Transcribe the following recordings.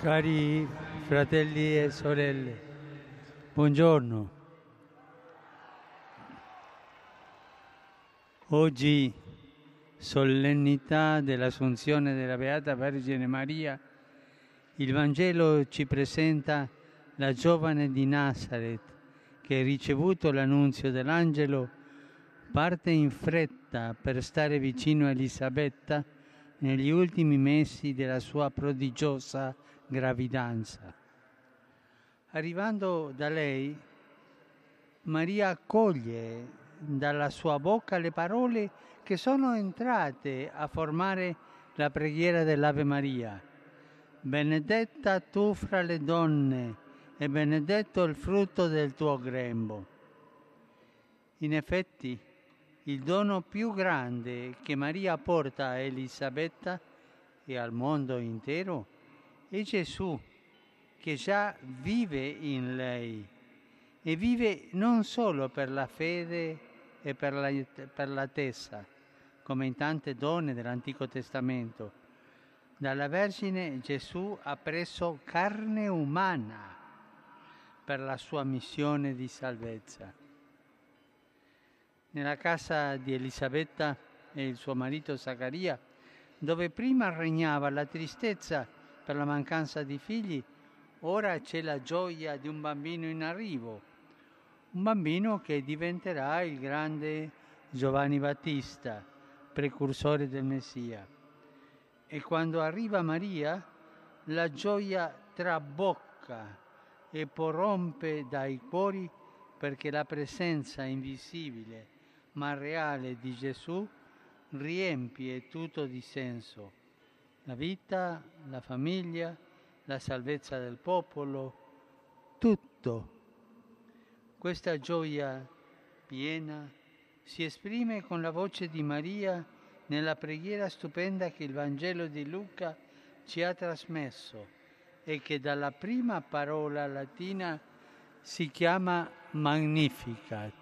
Cari fratelli e sorelle, buongiorno. Oggi, solennità dell'Assunzione della Beata Vergine Maria, il Vangelo ci presenta la giovane di Nazareth che, ricevuto l'annunzio dell'angelo, parte in fretta per stare vicino a Elisabetta negli ultimi mesi della sua prodigiosa gravidanza. Arrivando da lei, Maria accoglie dalla sua bocca le parole che sono entrate a formare la preghiera dell'Ave Maria. Benedetta tu fra le donne e benedetto il frutto del tuo grembo. In effetti, il dono più grande che Maria porta a Elisabetta e al mondo intero è Gesù che già vive in lei e vive non solo per la fede e per la, per la testa, come in tante donne dell'Antico Testamento. Dalla Vergine Gesù ha preso carne umana per la sua missione di salvezza. Nella casa di Elisabetta e il suo marito Zaccaria, dove prima regnava la tristezza per la mancanza di figli, ora c'è la gioia di un bambino in arrivo, un bambino che diventerà il grande Giovanni Battista, precursore del Messia. E quando arriva Maria, la gioia trabocca e prorompe dai cuori perché la presenza invisibile ma reale di Gesù riempie tutto di senso la vita, la famiglia, la salvezza del popolo, tutto. Questa gioia piena si esprime con la voce di Maria nella preghiera stupenda che il Vangelo di Luca ci ha trasmesso e che dalla prima parola latina si chiama Magnificat.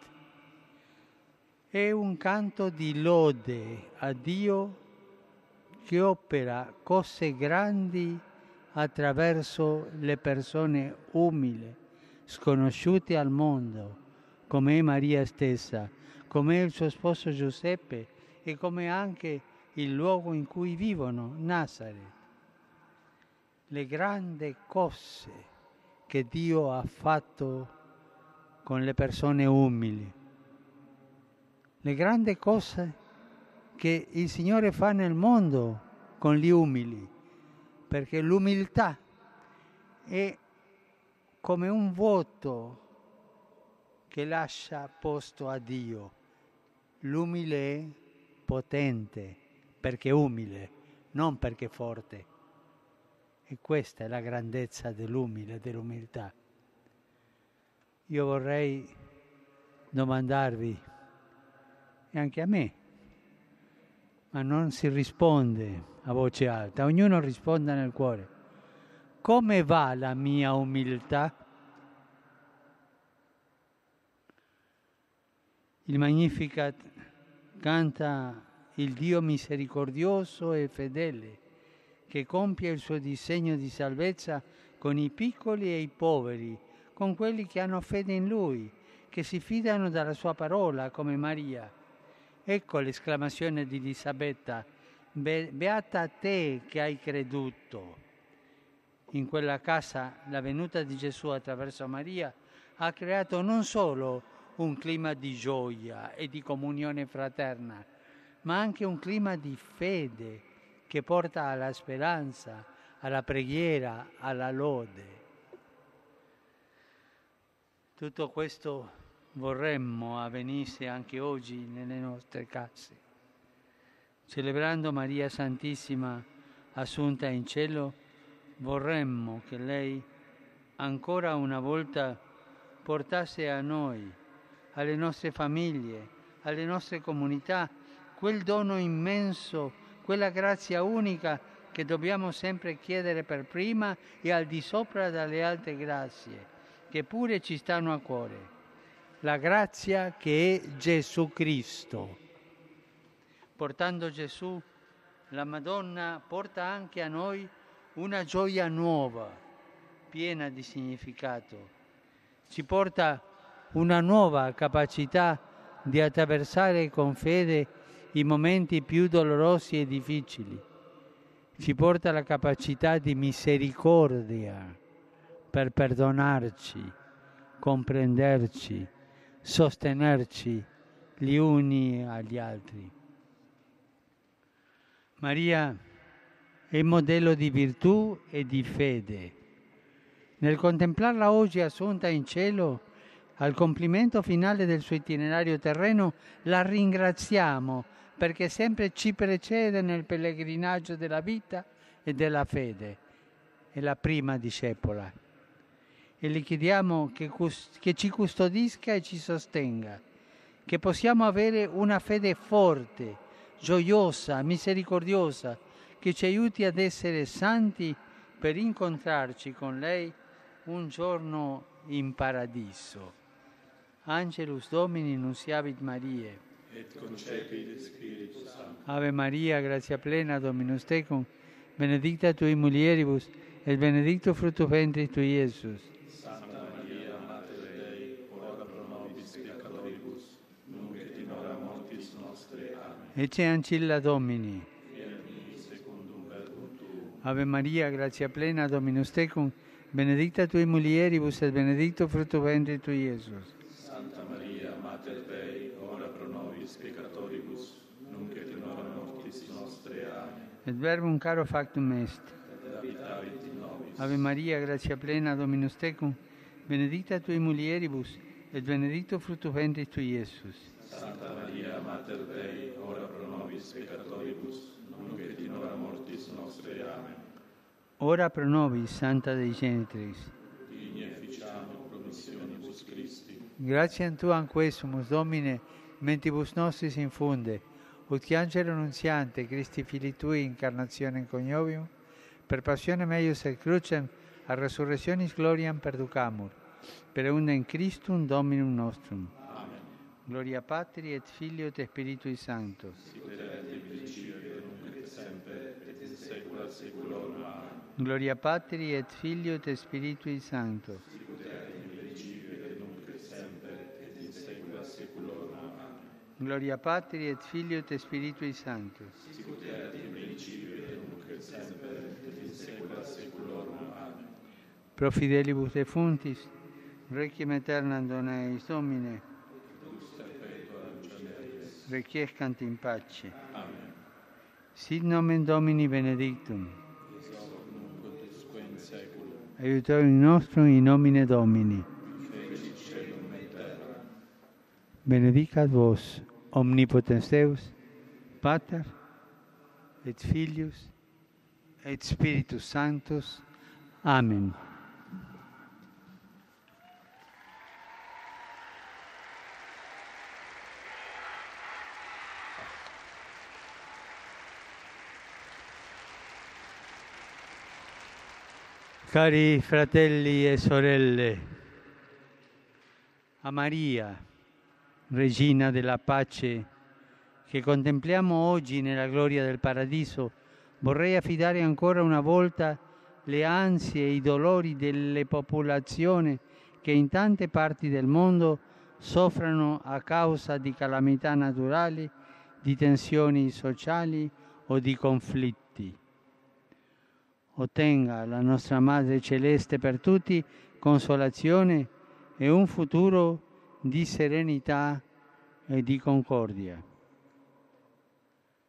È un canto di lode a Dio che opera cose grandi attraverso le persone umili, sconosciute al mondo, come Maria stessa, come il suo sposo Giuseppe e come anche il luogo in cui vivono, Nazareth. Le grandi cose che Dio ha fatto con le persone umili, le grandi cose che il Signore fa nel mondo con gli umili, perché l'umiltà è come un voto che lascia posto a Dio. L'umile è potente perché umile, non perché forte. E questa è la grandezza dell'umile, dell'umiltà. Io vorrei domandarvi, e anche a me, ma non si risponde a voce alta, ognuno risponda nel cuore. Come va la mia umiltà? Il Magnificat canta il Dio misericordioso e fedele che compie il suo disegno di salvezza con i piccoli e i poveri, con quelli che hanno fede in Lui, che si fidano della sua parola come Maria Ecco l'esclamazione di Elisabetta, beata te che hai creduto. In quella casa la venuta di Gesù attraverso Maria ha creato non solo un clima di gioia e di comunione fraterna, ma anche un clima di fede che porta alla speranza, alla preghiera, alla lode. Tutto questo vorremmo avvenisse anche oggi nelle nostre case. Celebrando Maria Santissima assunta in cielo, vorremmo che lei ancora una volta portasse a noi, alle nostre famiglie, alle nostre comunità, quel dono immenso, quella grazia unica che dobbiamo sempre chiedere per prima e al di sopra dalle altre grazie, che pure ci stanno a cuore la grazia che è Gesù Cristo. Portando Gesù, la Madonna porta anche a noi una gioia nuova, piena di significato. Ci porta una nuova capacità di attraversare con fede i momenti più dolorosi e difficili. Ci porta la capacità di misericordia per perdonarci, comprenderci, sostenerci gli uni agli altri. Maria è modello di virtù e di fede. Nel contemplarla oggi assunta in cielo, al compimento finale del suo itinerario terreno, la ringraziamo perché sempre ci precede nel pellegrinaggio della vita e della fede. È la prima discepola. E le chiediamo che, che ci custodisca e ci sostenga, che possiamo avere una fede forte, gioiosa, misericordiosa, che ci aiuti ad essere santi per incontrarci con lei un giorno in paradiso. Angelus Domini nunciavit Mariae. Et concepit Spiritus Sancto. Ave Maria, grazia plena, Dominus tecum, benedicta tui mulieribus, et benedictus fructus ventris tui, Iesus. Santa Maria, Mater Dei, ora pro nobis peccatoribus, nunc et in hora mortis Ecce ancilla Domini. Ave Maria, grazia plena, Dominus tecum, benedicta tui mulieribus, et benedictus fructus ventris tui, Iesus. Santa Maria, Mater Dei, ora pro nobis peccatoribus, nunc et in hora mortis nostre. Amen. Et verbum caro factum est. Ave Maria, grazia plena, Dominus tecum, benedicta tui mulieribus, et benedictus fructus ventris tui, Iesus. Santa Maria, Mater Dei, ora nobis peccatoribus, nunc et in hora mortis nostre. Amen. Ora pro nobis, Santa Dei Genitrix. Digne ficiamo promissionibus Christi. Gratiam Tuam quesumus, Domine, mentibus nostris infunde, ut angelo nunziante, Christi Fili Tui, incarnazione coniovium, per passione meius et crucem, a resurrectionis gloriam perducamur, per eundem Christum Dominum nostrum. Gloria Patri et Filio et Spiritui Sancto. Gloria Patri et Filio et Spiritui Sancto. Gloria Patri et Filio et Spiritui Sancto. Pro fidelibus defuntis, requiem aeternam dona eis Domine, requiescant in pace. Amen. Sit nomen Domini benedictum, aiutorium nostrum in nomine Domini. Benedicat vos, omnipotens Deus, Pater, et Filius, et Spiritus Sanctus. Amen. Cari fratelli e sorelle, a Maria, Regina della pace, che contempliamo oggi nella gloria del paradiso, vorrei affidare ancora una volta le ansie e i dolori delle popolazioni che in tante parti del mondo soffrono a causa di calamità naturali, di tensioni sociali o di conflitti. Ottenga la nostra Madre Celeste per tutti consolazione e un futuro di serenità e di concordia.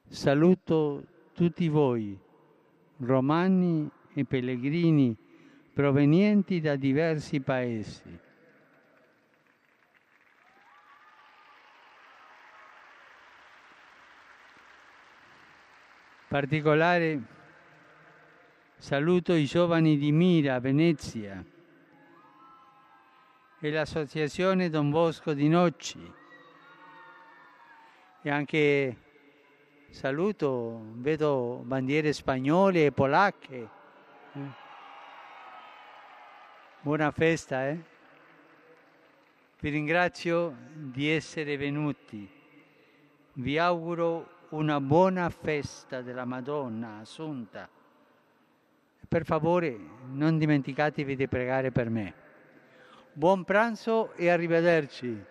Saluto tutti voi, romani e pellegrini provenienti da diversi paesi. Particolare saluto i giovani di Mira, Venezia, e l'associazione Don Bosco di Nocci. E anche saluto, vedo bandiere spagnole e polacche. Buona festa, eh? Vi ringrazio di essere venuti. Vi auguro una buona festa della Madonna Assunta. Per favore non dimenticatevi di pregare per me. Buon pranzo e arrivederci.